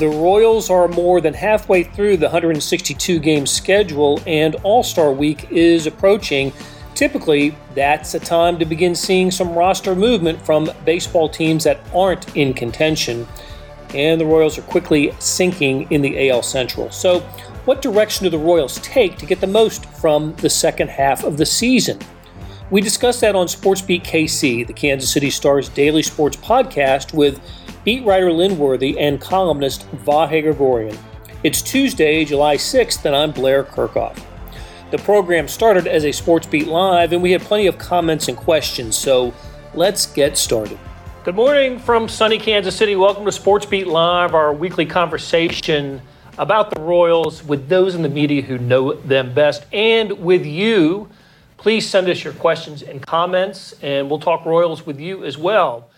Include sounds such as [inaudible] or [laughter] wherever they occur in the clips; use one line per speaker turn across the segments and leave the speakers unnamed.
The Royals are more than halfway through the 162 game schedule, and All Star Week is approaching. Typically, that's a time to begin seeing some roster movement from baseball teams that aren't in contention. And the Royals are quickly sinking in the AL Central. So, what direction do the Royals take to get the most from the second half of the season? We discussed that on SportsBeat KC, the Kansas City Star's daily sports podcast, with beat writer Lynn Worthy and columnist Vahe Gregorian. It's Tuesday, July 6th, and I'm Blair Kerkhoff. The program started as a Sports Beat Live, and we had plenty of comments and questions, so let's get started. Good morning from sunny Kansas City. Welcome to Sports Beat Live, our weekly conversation about the Royals with those in the media who know them best, and with you. Please send us your questions and comments, and we'll talk Royals with you as well.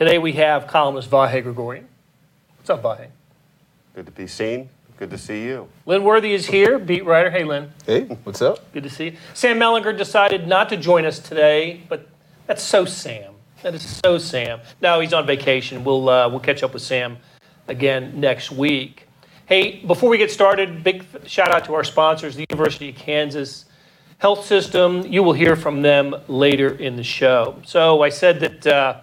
Today we have columnist Vahe Gregorian. What's up, Vahe?
Good to be seen. Good to see you.
Lynn Worthy is here, beat writer. Hey, Lynn.
Hey, what's up?
Good to see you. Sam Mellinger decided not to join us today, but that's so Sam. That is so Sam. Now he's on vacation. We'll uh, we'll catch up with Sam again next week. Hey, before we get started, big shout out to our sponsors, the University of Kansas Health System. You will hear from them later in the show. So I said that. Uh,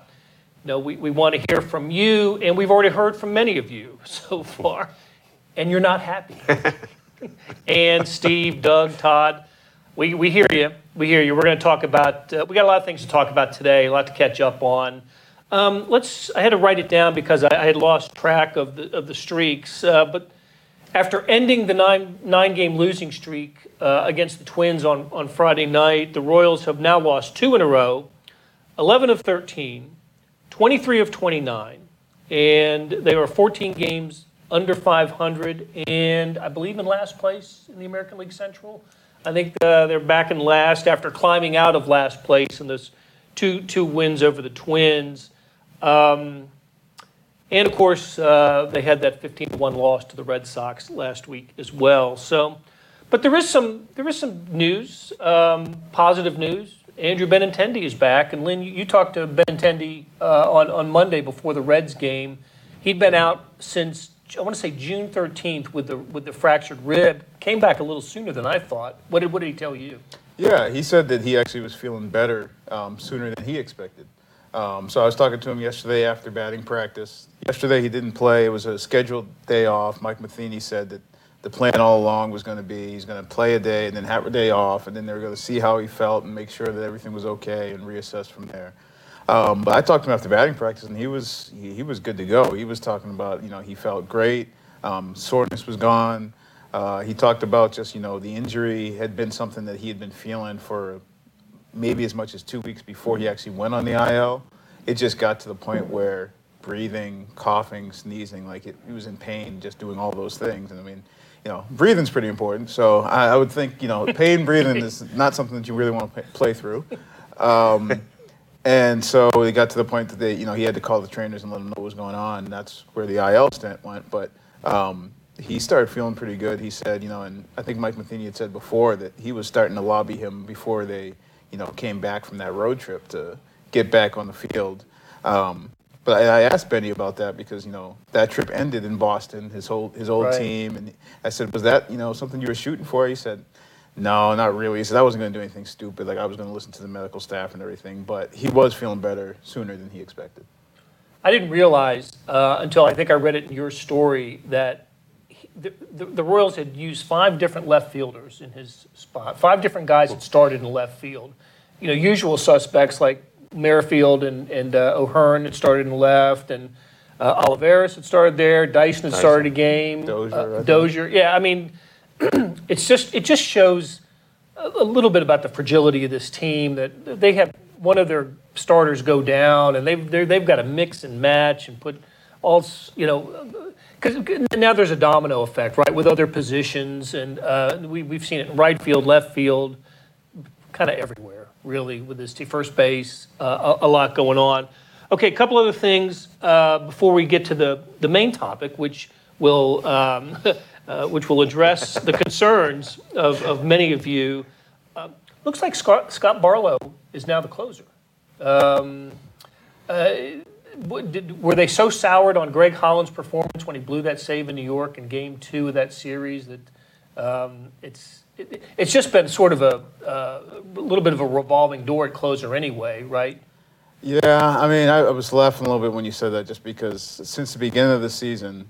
know, we, we want to hear from you, and we've already heard from many of you [laughs] so far and you're not happy. [laughs] and Steve, Doug, Todd, we, we hear you. We hear you. We're going to talk about, uh, we got a lot of things to talk about today, a lot to catch up on. Um, let's, I had to write it down because I, I had lost track of the, of the streaks. Uh, but after ending the nine, nine game losing streak uh, against the Twins on, on Friday night, the Royals have now lost two in a row 11 of 13, 23 of 29, and they are 14 games under 500, and I believe in last place in the American League Central. I think uh, they're back in last after climbing out of last place in those two two wins over the Twins. Um, and of course, uh, they had that 15 1 loss to the Red Sox last week as well. So, but there is some there is some news, um, positive news. Andrew Benintendi is back, and Lynn, you, you talked to Benintendi uh, on on Monday before the Reds game. He'd been out since I want to say June 13th with the with the fractured rib. Came back a little sooner than I thought. What did what did he tell you?
Yeah, he said that he actually was feeling better um, sooner than he expected. Um, so I was talking to him yesterday after batting practice. Yesterday he didn't play. It was a scheduled day off. Mike Matheny said that the plan all along was going to be he's going to play a day and then have a day off, and then they were going to see how he felt and make sure that everything was okay and reassess from there. Um, but I talked to him after batting practice, and he was he, he, was good to go. He was talking about you know he felt great, um, soreness was gone. Uh, he talked about just you know the injury had been something that he had been feeling for maybe as much as two weeks before he actually went on the IL. It just got to the point where breathing, coughing, sneezing, like it, he was in pain just doing all those things. And I mean, you know, breathing's pretty important. So I, I would think you know pain breathing is [laughs] not something that you really want to play through. Um, and so it got to the point that they, you know, he had to call the trainers and let them know what was going on. And that's where the IL stint went. But um, he started feeling pretty good. He said, you know, and I think Mike Matheny had said before that he was starting to lobby him before they, you know, came back from that road trip to get back on the field. Um, but I, I, asked Benny about that because you know that trip ended in Boston, his whole his old right. team, and I said, was that you know something you were shooting for? He said, no, not really. He said I wasn't going to do anything stupid. Like I was going to listen to the medical staff and everything. But he was feeling better sooner than he expected.
I didn't realize uh, until I think I read it in your story that he, the, the, the, Royals had used five different left fielders in his spot. Five different guys had started in left field. You know, usual suspects like Merrifield and, and uh, O'Hearn had started in left, and uh, Olivares had started there. Dyson had started a game.
Dozier.
Uh, Dozier. Yeah, I mean [clears throat] it's just it just shows a, little bit about the fragility of this team that they have one of their starters go down and they've they've got to mix and match and put all you know because now there's a domino effect right with other positions and uh, we, we've seen it in right field left field kind of everywhere really with this team first base uh, a, a, lot going on okay a couple other things uh, before we get to the the main topic which will um, [laughs] uh, which will address the concerns of, of many of you. Uh, looks like Scott, Scott, Barlow is now the closer. Um, uh, did, were they so soured on Greg Holland's performance when he blew that save in New York in Game Two of that series that um, it's it, it's just been sort of a, a little bit of a revolving door at closer anyway, right?
Yeah, I mean, I, I was laughing a little bit when you said that, just because since the beginning of the season,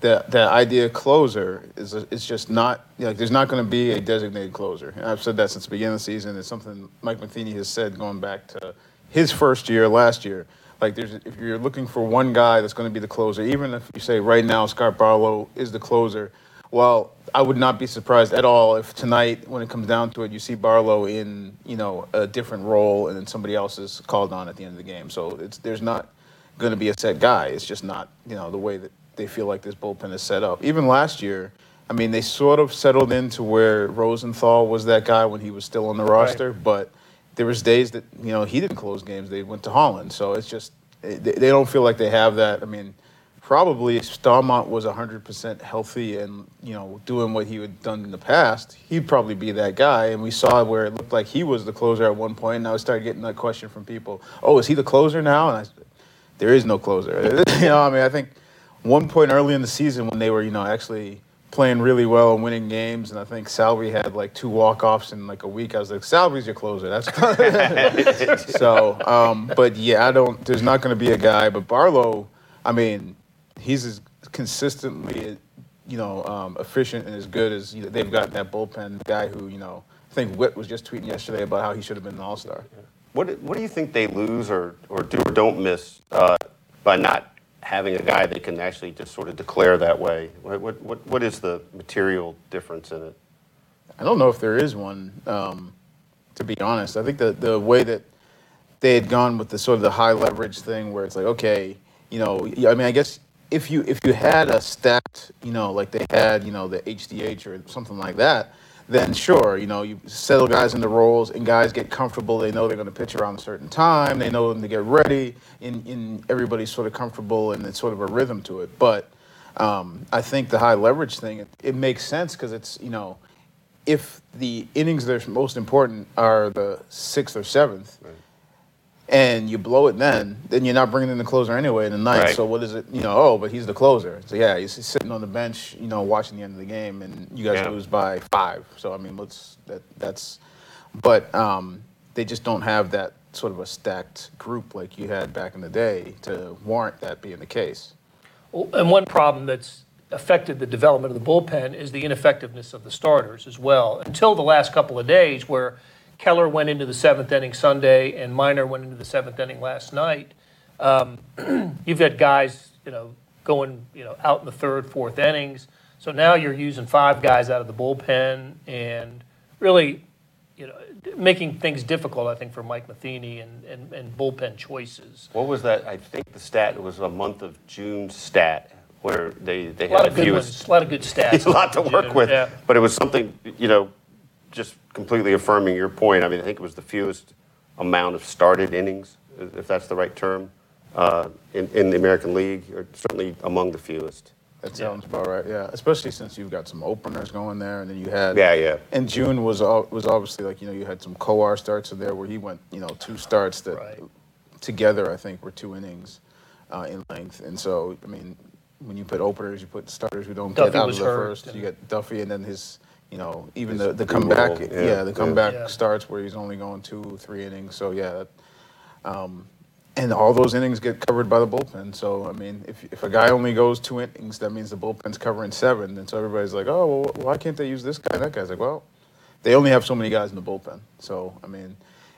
that the idea closer is is just not like there's not going to be a designated closer. And I've said that since the beginning of the season. It's something Mike Matheny has said going back to his first year last year. Like there's if you're looking for one guy that's going to be the closer, even if you say right now Scott Barlow is the closer, well, I would not be surprised at all if tonight, when it comes down to it, you see Barlow in you know a different role and then somebody else is called on at the end of the game. So it's there's not going to be a set guy. It's just not you know the way that they feel like this bullpen is set up. Even last year, I mean, they sort of settled into where Rosenthal was that guy when he was still on the roster, right. but there was days that you know he didn't close games. They went to Holland, so it's just they, they don't feel like they have that. I mean, probably if Staumont was 100% healthy and you know doing what he had done in the past, he'd probably be that guy. And we saw where it looked like he was the closer at one point. And I started getting that question from people: "Oh, is he the closer now?" And I, there is no closer. [laughs] you know, I mean, I think one point early in the season when they were, you know, actually playing really well and winning games, and I think Salvy had like two walk offs in like a week. I was like, Salvy's your closer. That's [laughs] [laughs] so. Um, but yeah, I don't. There's not going to be a guy. But Barlow, I mean, he's as consistently, you know, um, efficient and as good as you know, they've got that bullpen guy who, you know, I think Whit was just tweeting yesterday about how he should have been an All Star.
What What do you think they lose or or do or don't miss uh, by not having a guy that can actually just sort of declare that way? What, what, what, what is the material difference in it?
I don't know if there is one, um, to be honest. I think the, the way that they had gone with the sort of the high leverage thing where it's like, okay, you know, I mean, I guess if you if you had a stacked, you know, like they had, you know, the HDH or something like that, then sure, you know, you settle guys into roles and guys get comfortable. They know they're going to pitch around a certain time. They know them to get ready, and, and everybody's sort of comfortable and it's sort of a rhythm to it. But um, I think the high leverage thing, it, it makes sense because it's, you know, if the innings that are most important are the sixth or seventh, right and you blow it then, then you're not bringing in the closer anyway in the night. Right. So what is it? You know, oh, but he's the closer. So yeah, he's sitting on the bench, you know, watching the end of the game, and you guys yeah. lose by five. So I mean, let's that that's, but um, they just don't have that sort of a stacked group like you had back in the day to warrant that being the case.
Well, and one problem that's affected the development of the bullpen is the ineffectiveness of the starters as well. Until the last couple of days, where Keller went into the seventh inning Sunday, and Minor went into the seventh inning last night. Um, [clears throat] you've got guys, you know, going, you know, out in the third, fourth innings. So now you're using five guys out of the bullpen, and really, you know, making things difficult. I think for Mike Matheny and, and, and bullpen choices.
What was that? I think the stat was a month of June stat where they they
a had
lot
of good
fewest,
ones, a lot of good [laughs] stats.
a lot to work
June,
with,
yeah.
but it was something you know just completely affirming your point. I mean, I think it was the fewest amount of started innings, if that's the right term, uh, in, in the American League, or certainly among the fewest.
That sounds yeah. about right. Yeah, especially since you've got some openers going there, and then you had
yeah, yeah.
And June was was obviously like you know you had some Kowar starts in there where he went you know two starts that right. together I think were two innings uh, in length, and so I mean when you put openers, you put starters who don't
Duffy
get out of the
hurt,
first. You get Duffy, and then his you know, even the, the comeback, yeah, yeah, the comeback yeah. starts where he's only going two, three innings. So yeah, that, um, and all those innings get covered by the bullpen. So I mean, if if a guy only goes two innings, that means the bullpen's covering seven. And so everybody's like, oh, well, why can't they use this guy? That guy's like, well, they only have so many guys in the bullpen. So I mean,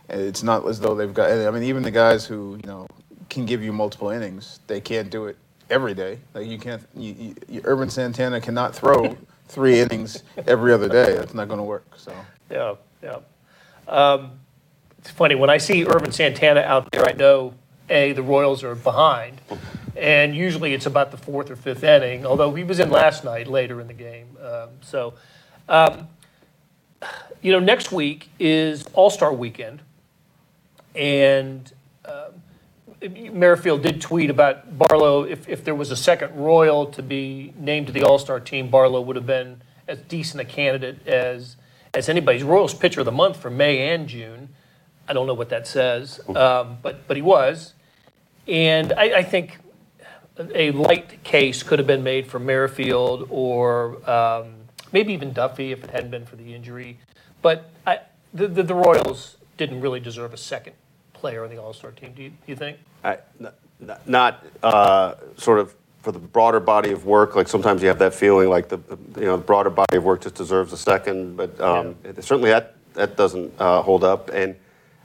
it's not as though they've got. I mean, even the guys who you know can give you multiple innings, they can't do it every day. Like you can't. You, you, Ervin Santana cannot throw three innings every other day. That's not going to work. So
yeah, yeah. Um, it's funny when I see Ervin Santana out there. I know a the Royals are behind, and usually it's about the fourth or fifth inning. Although he was in last night later in the game. Um, so, um, you know, next week is All Star Weekend, and. Merrifield did tweet about Barlow. If, if there was a second Royal to be named to the All Star team, Barlow would have been as decent a candidate as as anybody's Royals pitcher of the month for May and June. I don't know what that says, um, but but he was. And I, I think a light case could have been made for Merrifield or um, maybe even Duffy if it hadn't been for the injury. But I, the, the, the Royals didn't really deserve a second player on the All Star team. Do you, do you think?
I- Not uh, sort of for the broader body of work, like sometimes you have that feeling like the, you know, the broader body of work just deserves a second, but um, it- certainly that, that doesn't uh, hold up. And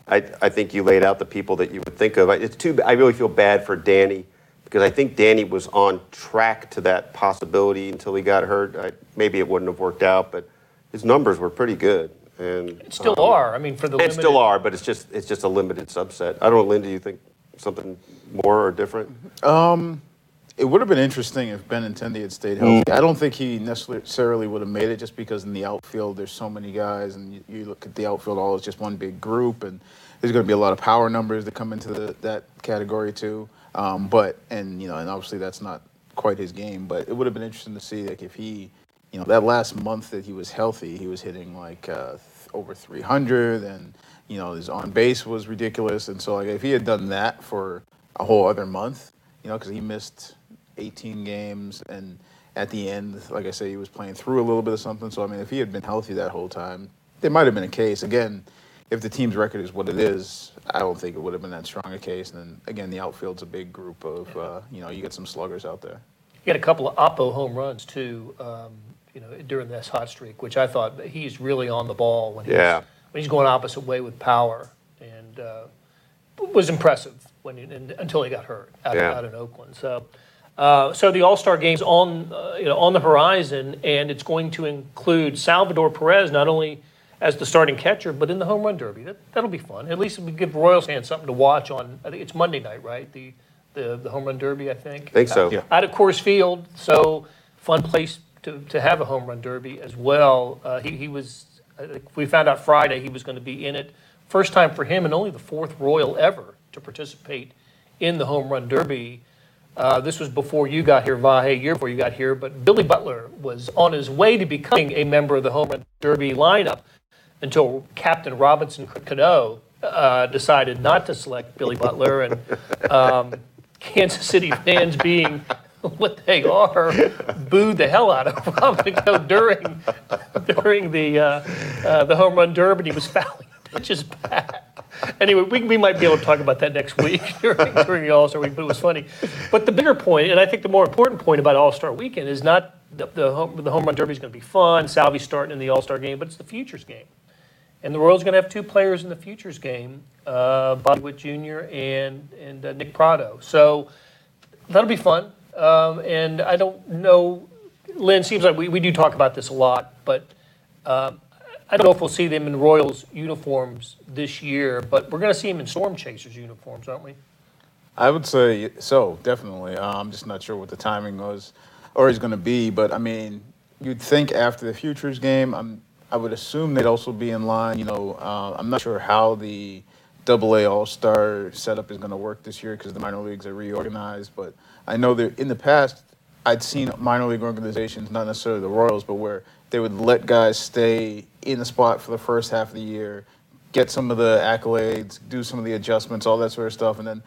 I, I think you laid out the people that you would think of. It's too, I really feel bad for Danny because I think Danny was on track to that possibility until he got hurt. I- Maybe it wouldn't have worked out, but his numbers were pretty good. And
Still
um,
are. I mean, for the
and
limited,
still are, but it's just it's just a limited subset. I don't know, Linda. You think something more or different?
It would have been interesting if Benintendi had stayed healthy. I don't think he necessarily would have made it just because in the outfield there's so many guys, and you, you look at the outfield all as just one big group, and there's going to be a lot of power numbers that come into the, that category too. Um, but and you know, and obviously that's not quite his game. But it would have been interesting to see like if he, you know, that last month that he was healthy, he was hitting like uh, th- over 300, and you know his on base was ridiculous. And so like if he had done that for a whole other month, you know, because he missed 18 games and at the end, like I say, he was playing through a little bit of something. So I mean, if he had been healthy that whole time, there might have been a case. Again, if the team's record is what it is, I don't think it would have been that strong a case. And then again, the outfield's a big group of, uh, you know, you get some sluggers out there.
He had a couple of Oppo home runs too, um, you know, during this hot streak, which I thought he's really on the ball when he's,
Yeah.
When he's going opposite way with power, and uh, was impressive when he, and, until he got hurt out,
Yeah.
out in Oakland. So, uh, so the All Star game's on uh, you know on the horizon, and it's going to include Salvador Perez not only as the starting catcher, but in the home run derby. That, that'll be fun. At least we give Royals fans something to watch on. I think it's Monday night, right? The the, the home run derby, I think.
Think so.
Yeah.
Out of Coors Field, so fun place to, to have a home run derby as well. Uh, he, he was, I think we found out Friday he was going to be in it. First time for him and only the fourth Royal ever to participate in the home run derby. Uh, this was before you got here, Vahe, year before you got here, but Billy Butler was on his way to becoming a member of the home run derby lineup until Captain Robinson Cano uh, decided not to select Billy Butler, and um, [laughs] Kansas City fans, being [laughs] what they are, booed the hell out of Robinson [laughs] Cano during during the uh, uh, the home run derby. He was fouling pitches back. Anyway, we, we might be able to talk about that next week [laughs] during, during the All Star week, but it was funny. But the bigger point, and I think the more important point about All Star weekend is not the, the, home, the home run derby is going to be fun, Salvy's starting in the All Star game, but it's the Futures game. And the Royals going to have two players in the Futures game, uh, Bobby Witt Jr. and, and uh, Nick Pratto. So that'll be fun. Um, and I don't know, Lynn, seems like we, we do talk about this a lot, but um, I don't know if we'll see them in Royals uniforms this year, but we're going to see them in Storm Chasers uniforms, aren't we?
I would say so, definitely. Uh, I'm just not sure what the timing was or is going to be, but I mean, you'd think after the Futures game, I'm, I would assume they'd also be in line. You know, uh, I'm not sure how the Double A All Star setup is going to work this year because the minor leagues are reorganized, but I know that in the past, I'd seen minor league organizations, not necessarily the Royals, but where they would let guys stay in the spot for the first half of the year, get some of the accolades, do some of the adjustments, all that sort of stuff, and then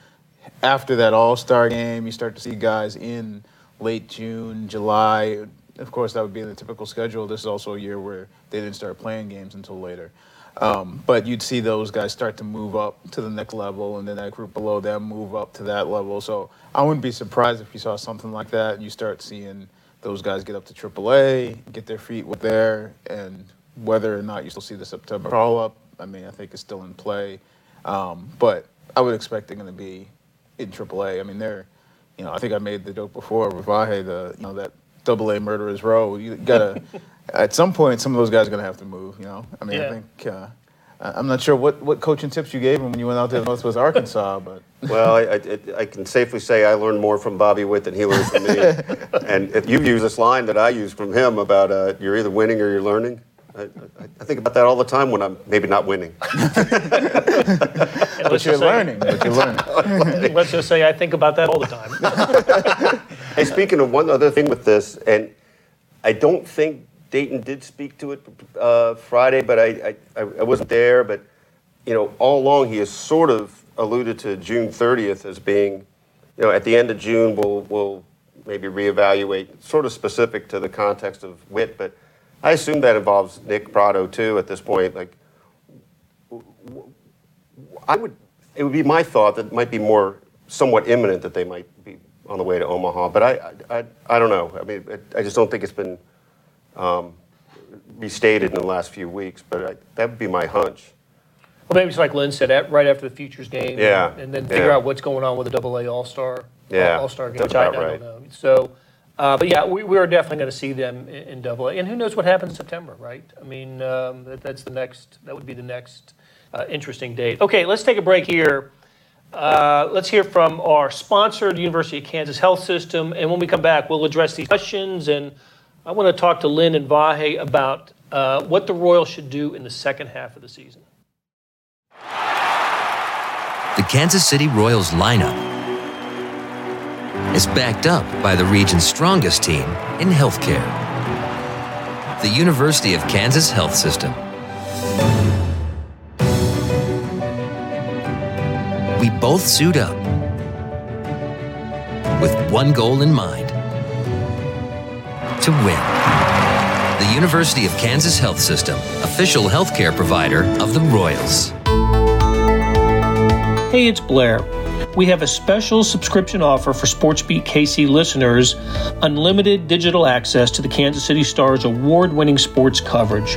after that All Star game, you start to see guys in late June, July. Of course, that would be in the typical schedule. This is also a year where they didn't start playing games until later. Um, but you'd see those guys start to move up to the next level, and then that group below them move up to that level. So I wouldn't be surprised if you saw something like that, and you start seeing those guys get up to AAA, get their feet there, and whether or not you still see the September call up, I mean, I think it's still in play. Um, but I would expect they're going to be in AAA. I mean, they're, you know, I think I made the joke before with Vahe, the, you know, that double A murderers row. You gotta, [laughs] at some point, some of those guys are going to have to move, you know? I mean,
Yeah.
I think, uh, I- I'm not sure what, what coaching tips you gave him when you went out to Northwest Arkansas, but [laughs]
Well, I, I, I can safely say I learned more from Bobby Witt than he learned from me. [laughs] and if you've used this line that I use from him about uh, you're either winning or you're learning, I, I, I think about that all the time when I'm maybe not winning.
And [laughs]
but
let's
you're learning. But you're learning.
Let's just say I think about that all the time.
hey, speaking of one other thing with this, and I don't think Dayton did speak to it uh, Friday, but I, I, I wasn't there. But you know, all along he has sort of alluded to June 30th as being you know, at the end of June, we'll, we'll maybe reevaluate, sort of specific to the context of Witt. but I assume that involves Nick Pratto too at this point. Like, I would, it would be my thought that it might be more somewhat imminent that they might be on the way to Omaha, but I, I, I don't know. I mean, I just don't think it's been um, restated in the last few weeks, but I, that would be my hunch.
Well, maybe it's like Lynn said, at, right after the futures game.
Yeah,
And then figure
yeah.
out what's going on with the Double A All Star.
Yeah,
All Star game,
that's
which I, I don't know. So, uh, but yeah, we, we are definitely going to see them in, in Double A, and who knows what happens in September, right? I mean, um, that, that's the next. That would be the next uh, interesting date. Okay, let's take a break here. Uh, let's hear from our sponsor, the University of Kansas Health System, and when we come back, we'll address these questions. And I want to talk to Lynn and Vahe about uh, what the Royals should do in the second half of the season.
The Kansas City Royals lineup is backed up by the region's strongest team in healthcare. The University of Kansas Health System. We both suit up with one goal in mind to win. The University of Kansas Health System, official healthcare provider of the Royals.
Hey, it's Blair. We have a special subscription offer for SportsBeat KC listeners unlimited digital access to the Kansas City Stars award winning sports coverage.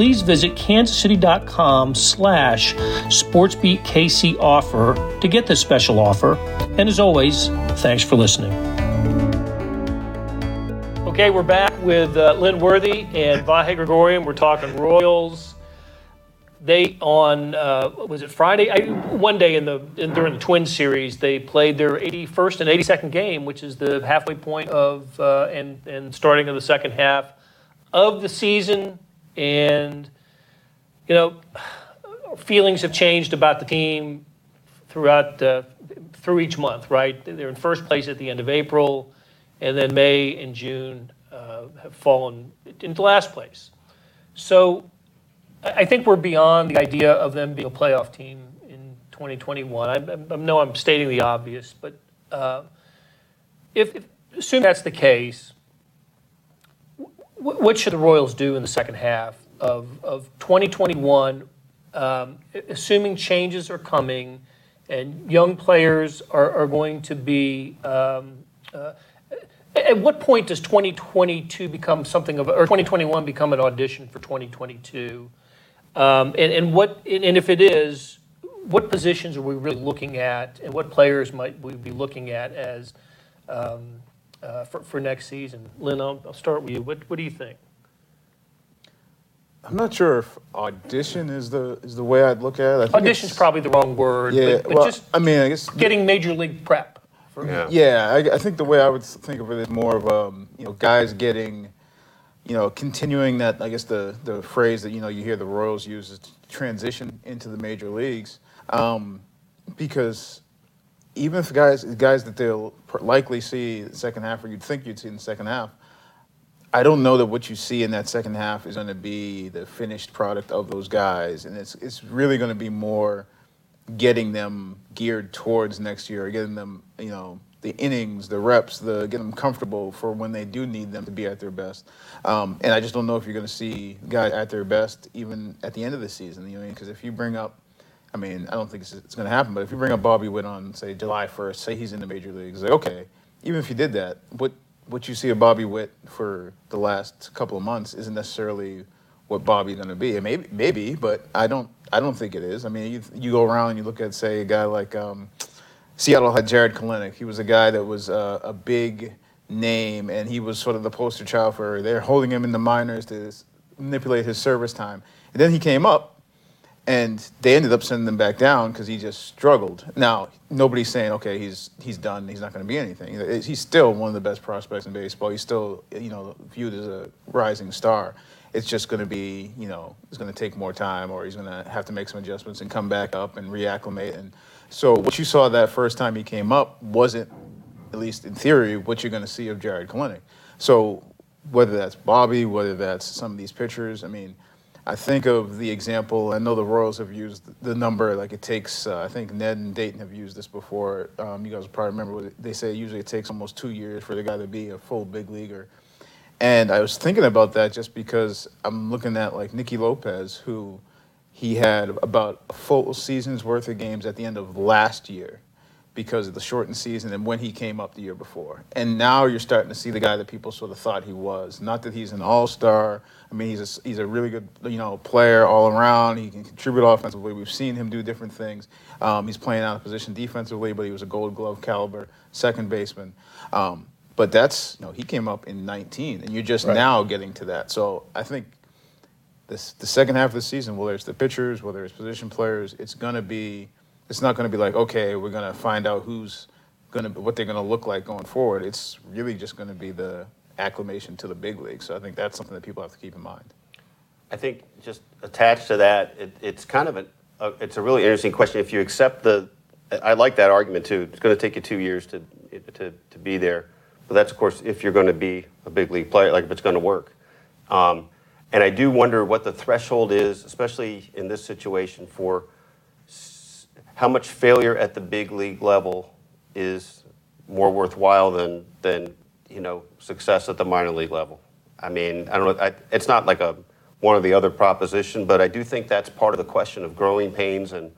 Please visit kansascity.com slash sportsbeatkc offer to get this special offer. And as always, thanks for listening. Okay, we're back with uh, Lynn Worthy and Vahe Gregorian. We're talking Royals. They on uh, was it Friday? I, one day in the in, during the Twin series, they played their 81st and 82nd game, which is the halfway point of uh, and and starting of the second half of the season. And you know, feelings have changed about the team throughout uh, through each month. Right, they're in first place at the end of April, and then May and June uh, have fallen into last place. So I think we're beyond the idea of them being a playoff team in 2021. I, I- know I'm stating the obvious, but uh, if, if assume that's the case, what should the Royals do in the second half of, of 2021, um, assuming changes are coming and young players are, are going to be um, at what point does 2022 become something of, or 2021 become an audition for 2022? Um, and, and what, and if it is, what positions are we really looking at, and what players might we be looking at as um, uh, for, for next season? Lynn, I'll, I'll start with you. What, what do you think?
I'm not sure if audition is the is the way I'd look at it. I think
Audition's probably the wrong word,
yeah.
but, but
well,
just
I mean, I guess
getting major league prep. For,
Yeah.
Yeah, I, I think the way I would think of it is more of um, you know guys getting, you know, continuing that I guess the the phrase that you know you hear the Royals use is to transition into the major leagues, um, because even if guys guys that they'll likely see the second half or you'd think you'd see in the second half, I don't know that what you see in that second half is going to be the finished product of those guys, and it's it's really going to be more getting them geared towards next year, getting them, you know, the innings, the reps, the getting them comfortable for when they do need them to be at their best. Um, and I just don't know if you're going to see guys at their best even at the end of the season. You know, because if you bring up, I mean, I don't think it's, it's going to happen, but if you bring up Bobby Witt on say July 1st, say he's in the major leagues, like okay, even if you did that, what what you see of Bobby Witt for the last couple of months isn't necessarily what Bobby's going to be. And maybe, maybe, but I don't, I don't think it is. I mean, you, you go around and you look at, say, a guy like um, Seattle had Jared Kelenic. He was a guy that was uh, a big name, and he was sort of the poster child for. They're holding him in the minors to manipulate his service time. And then he came up, and they ended up sending him back down because he just struggled. Now nobody's saying okay he's he's done he's not going to be anything. He's still one of the best prospects in baseball. He's still you know viewed as a rising star. It's just going to be you know it's going to take more time or he's going to have to make some adjustments and come back up and reacclimate. And so what you saw that first time he came up wasn't at least in theory what you're going to see of Jared Kelenic. So whether that's Bobby, whether that's some of these pitchers, I mean I think of the example. I know the Royals have used the number like it takes. Uh, I think Ned and Dayton have used this before. Um, you guys probably remember what they say. Usually, it takes almost two years for the guy to be a full big leaguer. And I was thinking about that just because I'm looking at like Nicky Lopez, who he had about a full season's worth of games at the end of last year because of the shortened season and when he came up the year before. And now you're starting to see the guy that people sort of thought he was. Not that he's an all-star. I mean, he's a, he's a really good you know player all around. He can contribute offensively. We've seen him do different things. Um, he's playing out of position defensively, but he was a Gold Glove caliber second baseman. Um, but that's you know he came up in 19, and you're just right. now getting to that. So I think this the second half of the season, whether it's the pitchers, whether it's position players, it's going to be it's not going to be like, okay, we're going to find out who's going to, what they're going to look like going forward. It's really just going to be the acclimation to the big league. So I think that's something that people have to keep in mind.
I think just attached to that, it, it's kind of a, a, it's a really interesting question. If you accept the, I like that argument too. It's going to take you two years to, to, to be there. But that's, of course, if you're going to be a big league player, like if it's going to work. Um, and I do wonder what the threshold is, especially in this situation, for how much failure at the big league level is more worthwhile than than you know success at the minor league level. I mean, I don't know. I, it's not like a one or the other proposition, but I do think that's part of the question of growing pains and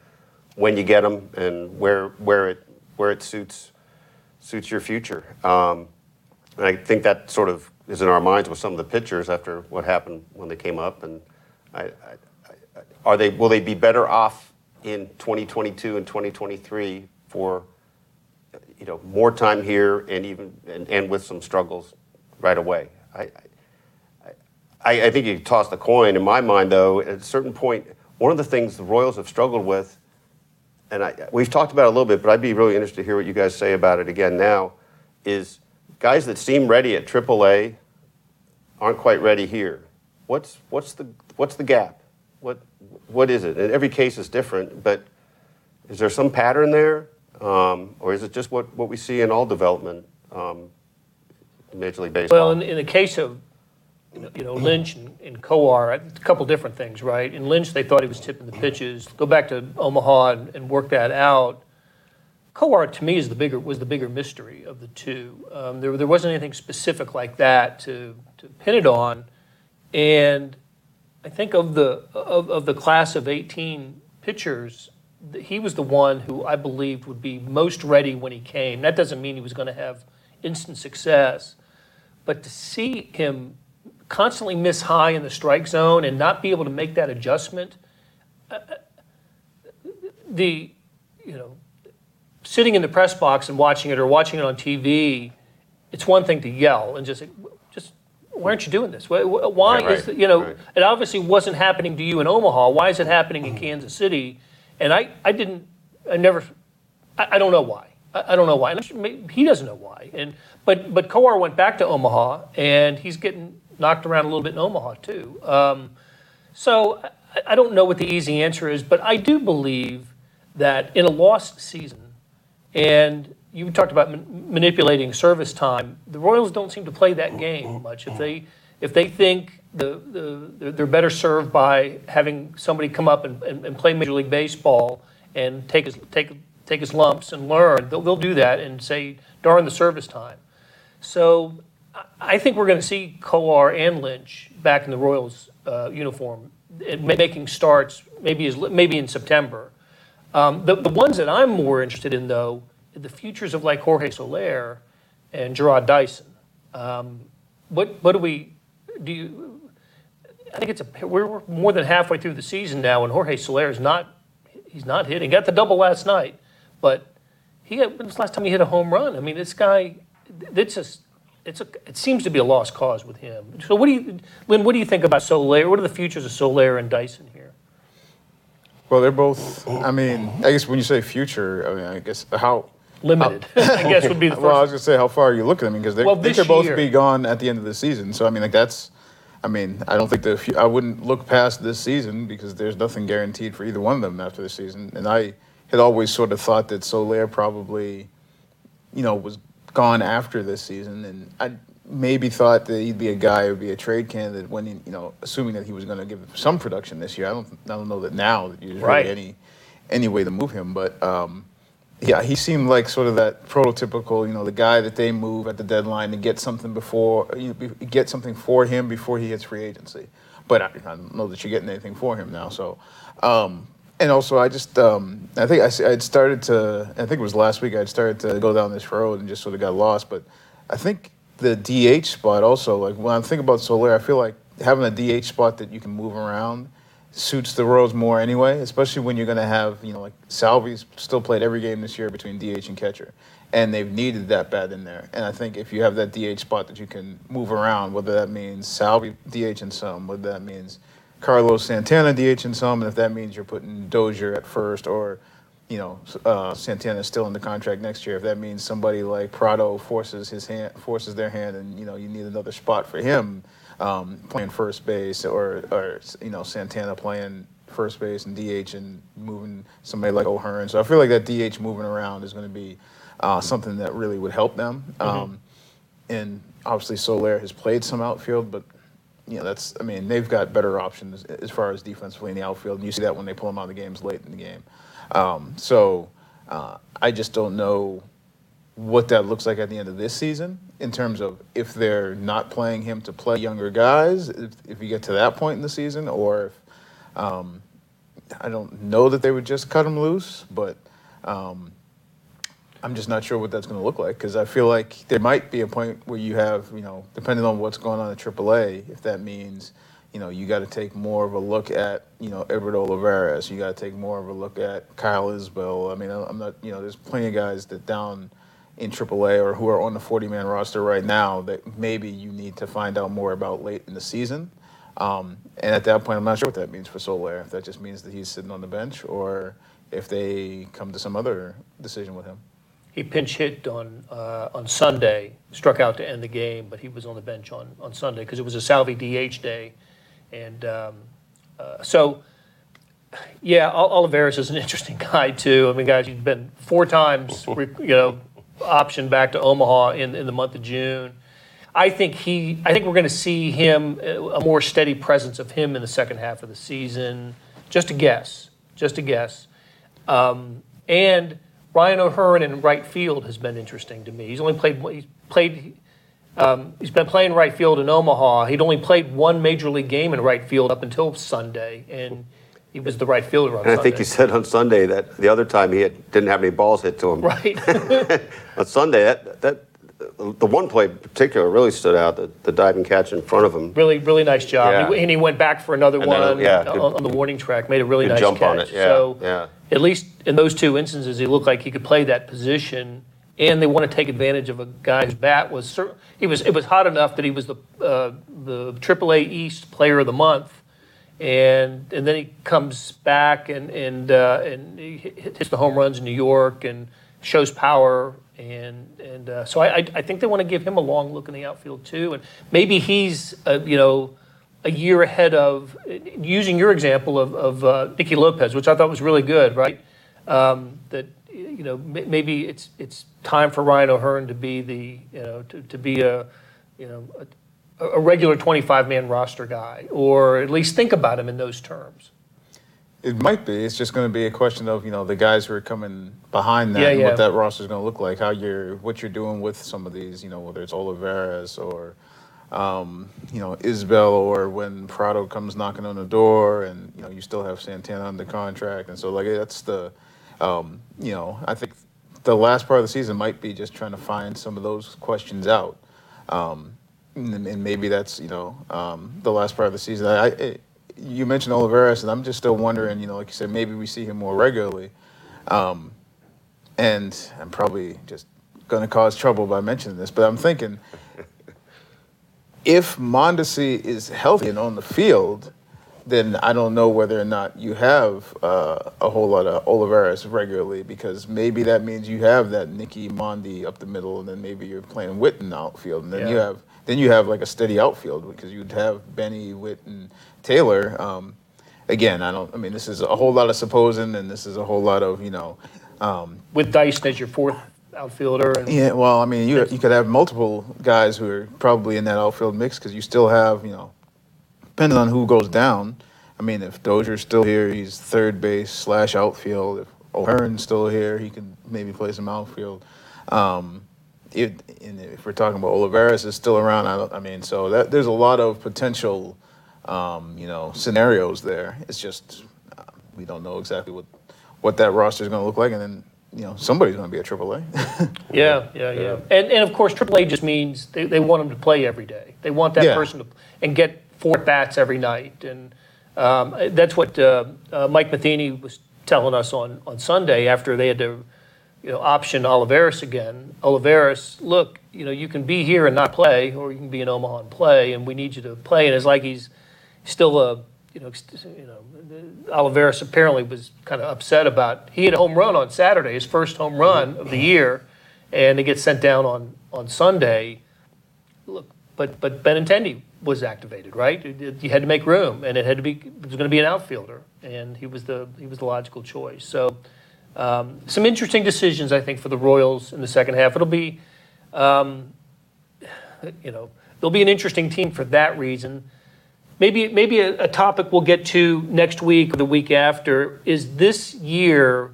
when you get them and where where it where it suits suits your future. Um, and I think that sort of is in our minds with some of the pitchers after what happened when they came up. And I, I, are they will they be better off in 2022 and 2023 for you know more time here and even and, and with some struggles right away. I, I, I think you toss the coin. In my mind, though, at a certain point, one of the things the Royals have struggled with, and I, we've talked about it a little bit, but I'd be really interested to hear what you guys say about it again now, is guys that seem ready at AAA aren't quite ready here. What's what's the what's the gap? What what is it? Every case is different, but is there some pattern there, um, or is it just what, what we see in all development, um, Major League Baseball?
Well, in, in the case of you know Lynch and, and Kowar, a couple different things, right? In Lynch, they thought he was tipping the pitches. Go back to Omaha and, and work that out. Kowar, to me, is the bigger was the bigger mystery of the two. Um, there, there wasn't anything specific like that to to pin it on, and I think of the of, of the class of 18 pitchers, he was the one who I believed would be most ready when he came. That doesn't mean he was going to have instant success, but to see him constantly miss high in the strike zone and not be able to make that adjustment, uh, the you know sitting in the press box and watching it or watching it on TV, it's one thing to yell and just why aren't you doing this? Why, why right, is you know right. it obviously wasn't happening to you in Omaha. Why is it happening in Kansas City? And I, I didn't I never I, I don't know why. I, I, don't know why. And he doesn't know why. And but but Kowar went back to Omaha and he's getting knocked around a little bit in Omaha too. Um, so I, I don't know what the easy answer is, but I do believe that in a lost season and you talked about man- manipulating service time. The Royals don't seem to play that game much. If they if they think the, the they're better served by having somebody come up and, and, and play Major League Baseball and take his take take his lumps and learn, they'll, they'll do that and say darn the service time. So I think we're going to see Kowar and Lynch back in the Royals uh, uniform, making starts maybe as maybe in September. Um, the, the ones that I'm more interested in, though, the futures of like Jorge Soler and Jarrod Dyson. Um, what what do we do? You, I think it's a we're more than halfway through the season now, and Jorge Soler is not he's not hitting. Got the double last night, but he when was the last time he hit a home run? I mean, this guy, it's just it's a it seems to be a lost cause with him. So what do you, Lynn? What do you think about Soler? What are the futures of Soler and Dyson here?
Well, they're both. I mean, I guess when you say future, I mean, I guess how.
Limited, [laughs] I guess would be the [laughs]
Well, I was gonna say, how far are you looking? I mean, because they,
Well,
they could both
year-
be gone at the end of the season. So I mean, like that's. I mean, I don't think the. I wouldn't look past this season because there's nothing guaranteed for either one of them after the season. And I had always sort of thought that Soler probably, you know, was gone after this season, and I maybe thought that he'd be a guy who'd be a trade candidate when he, you know, assuming that he was going to give some production this year. I don't. I don't know that now that there's
Right.
really any any way to move him, but. um yeah, he seemed like sort of that prototypical, you know, the guy that they move at the deadline to get something before, you know, be- get something for him before he hits free agency. But I, I don't know that you're getting anything for him now. So, um, and also I just, um, I think I, I'd started to, I think it was last week I'd started to go down this road and just sort of got lost. But I think the DH spot also, like when I think about Soler, I feel like having a DH spot that you can move around suits the Royals more anyway, especially when you're going to have, you know, like Salvi's still played every game this year between DH and catcher. And they've needed that bat in there. And I think if you have that DH spot that you can move around, whether that means Salvi DH in some, whether that means Carlos Santana DH in some, and if that means you're putting Dozier at first or, you know, uh, Santana's still in the contract next year, if that means somebody like Pratto forces his hand, forces their hand, and you know you need another spot for him, um, playing first base, or or you know Santana playing first base and DH and moving somebody like O'Hearn. So I feel like that DH moving around is going to be uh, something that really would help them. Um, and obviously Soler has played some outfield, but you know that's I mean they've got better options as far as defensively in the outfield, and you see that when they pull them out of the games late in the game. Um, so uh, I just don't know what that looks like at the end of this season in terms of if they're not playing him to play younger guys, if, if you get to that point in the season, or if um, I don't know that they would just cut him loose, but um, I'm just not sure what that's going to look like because I feel like there might be a point where you have, you know, depending on what's going on at AAA, if that means, you know, you got to take more of a look at, you know, Edward Olivares, you got to take more of a look at Kyle Isbell. I mean, I'm not, you know, there's plenty of guys that down in AAA or who are on the 40 man roster right now that maybe you need to find out more about late in the season. Um, and at that point, I'm not sure what that means for Soler. If that just means that he's sitting on the bench or if they come to some other decision with him.
He pinch hit on, uh, on Sunday, struck out to end the game, but he was on the bench on, on Sunday because it was a Salvi DH day. And um, uh, so, yeah, Ol- Olivares is an [laughs] interesting guy too. I mean, guys, he's been four times, you know, optioned back to Omaha in, in the month of June. I think he, I think we're going to see him a more steady presence of him in the second half of the season. Just a guess, just a guess. Um, and Ryan O'Hearn in right field has been interesting to me. He's only played, he's played, um, he's been playing right field in Omaha. He'd only played one major league game in right field up until Sunday, and he was the right fielder on
And I think he said on Sunday that the other time he had, didn't have any balls hit to him.
right. [laughs]
On Sunday, that, that the one play in particular really stood out, the, the diving catch in front of him.
really, really nice job.
Yeah.
He- and he went back for another
And then,
one
yeah,
on,
good-
on the warning track. Made a really nice
jump
catch.
on it, yeah,
so
yeah.
at least in those two instances, he looked like he could play that position. And they want to take advantage of a guy whose bat was he was it was hot enough that he was the uh, the AAA East Player of the Month, and and then he comes back and and uh, and hits the home runs in New York and shows power and and uh, so I, I think they want to give him a long look in the outfield too, and maybe he's uh, you know a year ahead of using your example of of uh, Nicky Lopez, which I thought was really good, right? Um, that you know maybe it's it's time for Ryan O'Hearn to be the you know to, to be a you know a, a regular 25 man roster guy, or at least think about him in those terms.
It might be. It's just going to be a question of you know the guys who are coming behind that
Yeah,
and
yeah.
what that roster is going to look like. How you're, what you're doing with some of these. You know, whether it's Olivares or, um, you know, Isbell or when Pratto comes knocking on the door, and you know you still have Santana under contract, and so like that's the, um, you know, I think the last part of the season might be just trying to find some of those questions out. Um, and, and maybe that's you know um, the last part of the season. I, I you mentioned Olivares, and I'm just still wondering. You know, like you said, maybe we see him more regularly, um, and I'm probably just going to cause trouble by mentioning this, but I'm thinking if Mondesi is healthy and on the field, then I don't know whether or not you have uh, a whole lot of Olivares regularly because maybe that means you have that Nicky Mondi up the middle, and then maybe you're playing Witt in outfield, and then you have then you have like a steady outfield because you'd have Benny, Witt, and Taylor. Um, again, I don't. I mean, this is a whole lot of supposing, and this is a whole lot of you know. Um,
With Dyson as your fourth outfielder and
yeah, well, I mean, you you could have multiple guys who are probably in that outfield mix because you still have, you know, depending on who goes down. I mean, if Dozier's still here, he's third base slash outfield. If O'Hearn's still here, he can maybe play some outfield. Um, if, if we're talking about Olivares is still around, I, I mean, so that there's a lot of potential, um, you know, scenarios there. It's just uh, we don't know exactly what what that roster is going to look like, and then you know somebody's going to be a AAA. [laughs]
Yeah, yeah, yeah. And, and of course, AAA just means they, they want them to play every day. They want that
Yeah.
person to and get four bats every night. And um, that's what uh, uh, Mike Matheny was telling us on, on Sunday after they had to you know, option Olivares again. Olivares, look, you know, you can be here and not play, or you can be in Omaha and play, and we need you to play. And it's like he's still a, you know, you know, Olivares apparently was kind of upset about. He had a home run on Saturday, his first home run of the year, and it gets sent down on on Sunday. Look, but but Benintendi was activated, right? You had to make room, and it had to be it was going to be an outfielder, and he was the he was the logical choice. So um, some interesting decisions, I think, for the Royals in the second half. It'll be, um, you know, it'll be an interesting team for that reason. Maybe maybe a, a topic we'll get to next week or the week after is this year,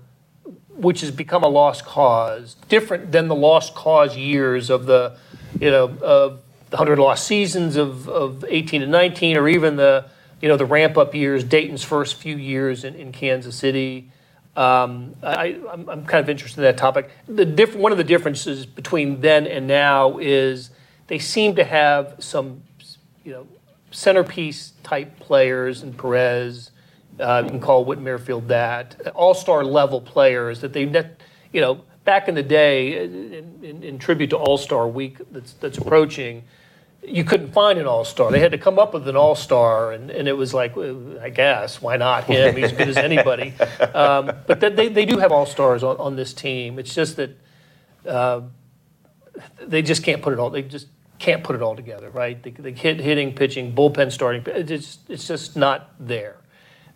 which has become a lost cause, different than the lost cause years of the, you know, of the hundred lost seasons of, of 18 and 19, or even the, you know, the ramp up years, Dayton's first few years in, in Kansas City. Um, I, I'm, I'm kind of interested in that topic. The diff- one of the differences between then and now is they seem to have some, you know, centerpiece type players in Perez. Uh, you can call Whit Merrifield that all star level players that they, net, you know, back in the day, in, in, in tribute to All Star Week that's that's approaching, you couldn't find an All Star. They had to come up with an All Star, and, and it was like, well, I guess why not him? He's as good as anybody. [laughs] Um, but they they do have All Stars on, on this team. It's just that uh, they just can't put it all. They just can't put it all together, right? They, they hit hitting, pitching, bullpen starting. It's just, it's just not there.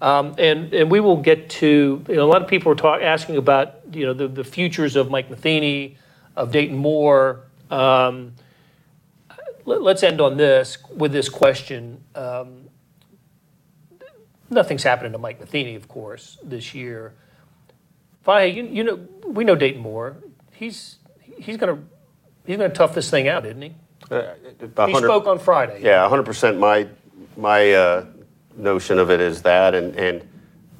Um, and and we will get to you know a lot of people are talk, asking about you know the, the futures of Mike Matheny, of Dayton Moore. Um, let, us end on this with this question. Um, nothing's happening to Mike Matheny, of course, this year. Vahe, you, you know we know Dayton Moore. He's he's gonna he's gonna tough this thing out, isn't he?
Uh,
He spoke on Friday.
Yeah, 100%. My my uh, notion of it is that, and and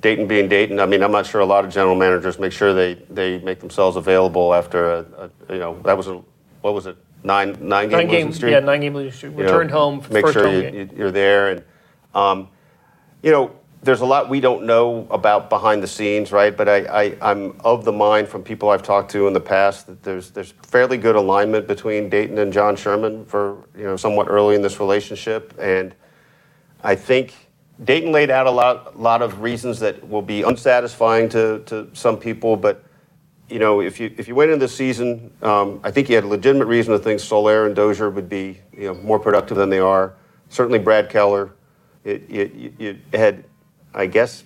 Dayton being Dayton. I mean, I'm not sure a lot of general managers make sure they they make themselves available after a, a you know that was a what was it nine nine game
Nine
losing streak.
yeah, nine game losing streak.
you know,
home for
make
first
sure
home
you,
game.
you're there, and um, you know, there's a lot we don't know about behind the scenes, right? But I, I, I'm of the mind from people I've talked to in the past that there's there's fairly good alignment between Dayton and John Sherman for you know somewhat early in this relationship, and I think Dayton laid out a lot a lot of reasons that will be unsatisfying to, to some people, but you know, if you if you went into the season, um, I think you had a legitimate reason to think Soler and Dozier would be you know more productive than they are. Certainly, Brad Keller. You, you had, I guess,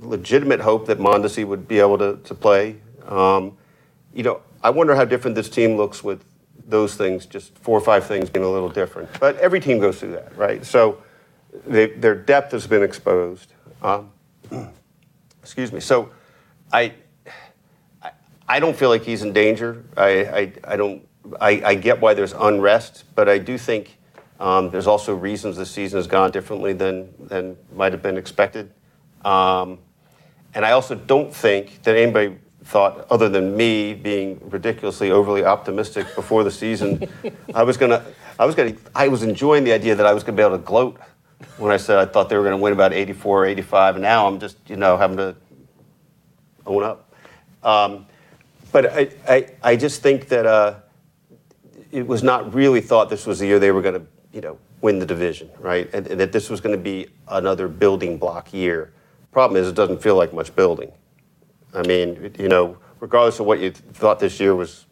legitimate hope that Mondesi would be able to to play. Um, you know, I wonder how different this team looks with those things, just four or five things being a little different. But every team goes through that, right? So they, their depth has been exposed. Um, [clears throat] excuse me. So I. I don't feel like he's in danger. I, I, I don't. I, I get why there's unrest, but I do think um, there's also reasons the season has gone differently than than might have been expected. Um, and I also don't think that anybody thought, other than me being ridiculously overly optimistic before the season, I was gonna. I was gonna. I was enjoying the idea that I was gonna be able to gloat when I said I thought they were gonna win about 84 or 85, and now I'm just you know having to own up. Um, but I, I, I just think that uh, it was not really thought this was the year they were going to, you know, win the division, right? And, and that this was going to be another building block year. Problem is, it doesn't feel like much building. I mean, you know, regardless of what you thought this year was,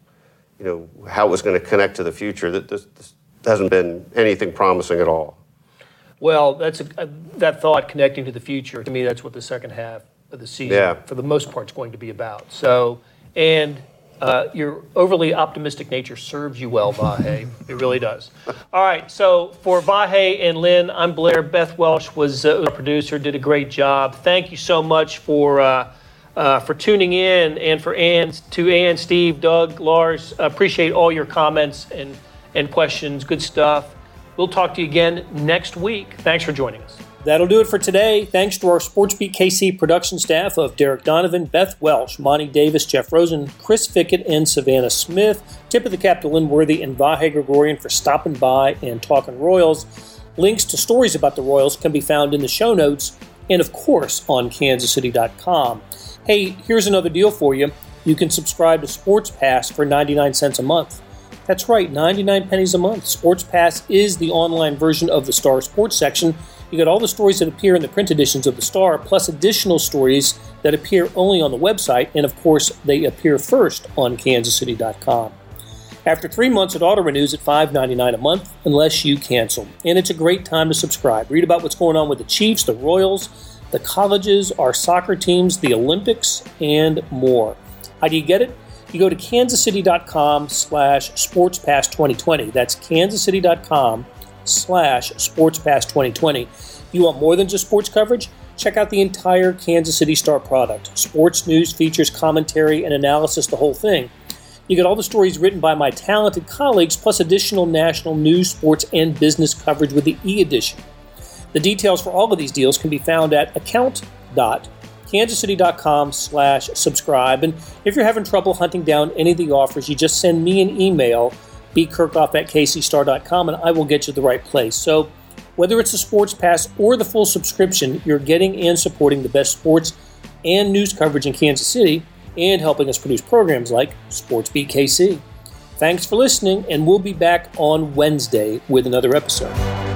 you know, how it was going to connect to the future, that this, this hasn't been anything promising at all.
Well, that's a, a, that thought connecting to the future. To me, that's what the second half of the season,
Yeah.
for the most part, is going to be about. So, and uh, your overly optimistic nature serves you well, Vahe. it really does. All right. So for Vahe and Lynn, I'm Blair. Beth Welsh was uh, a producer, did a great job. Thank you so much for. Uh, uh, for tuning in and for Ann, to Ann, Steve, Doug, Lars, appreciate all your comments and, and questions. Good stuff. We'll talk to you again next week. Thanks for joining us. That'll do it for today. Thanks to our SportsBeat KC production staff of Derek Donovan, Beth Welsh, Monty Davis, Jeff Rosen, Chris Fickett, and Savannah Smith. Tip of the cap to Lynn Worthy and Vahe Gregorian for stopping by and talking Royals. Links to stories about the Royals can be found in the show notes and, of course, on kansascity.com. Hey, here's another deal for you. You can subscribe to Sports Pass for 99 cents a month. That's right, 99 pennies a month. Sports Pass is the online version of the Star Sports section. You get all the stories that appear in the print editions of the Star, plus additional stories that appear only on the website, and of course, they appear first on kansascity.com. After three months, it auto renews at $5.99 a month unless you cancel. And it's a great time to subscribe. Read about what's going on with the Chiefs, the Royals, the colleges, our soccer teams, the Olympics, and more. How do you get it? You go to kansascity.com slash sportspass2020. That's kansascity.com slash sportspass2020. If You want more than just sports coverage? Check out the entire Kansas City Star product. Sports news, features, commentary, and analysis, the whole thing. You get all the stories written by my talented colleagues, plus additional national news, sports, and business coverage with the e-edition. The details for all of these deals can be found at account.kansascity.com slash subscribe. And if you're having trouble hunting down any of the offers, you just send me an email, bkerkhoff at kcstar.com, and I will get you the right place. So whether it's a sports pass or the full subscription, you're getting and supporting the best sports and news coverage in Kansas City and helping us produce programs like Sports Beat KC. Thanks for listening, and we'll be back on Wednesday with another episode.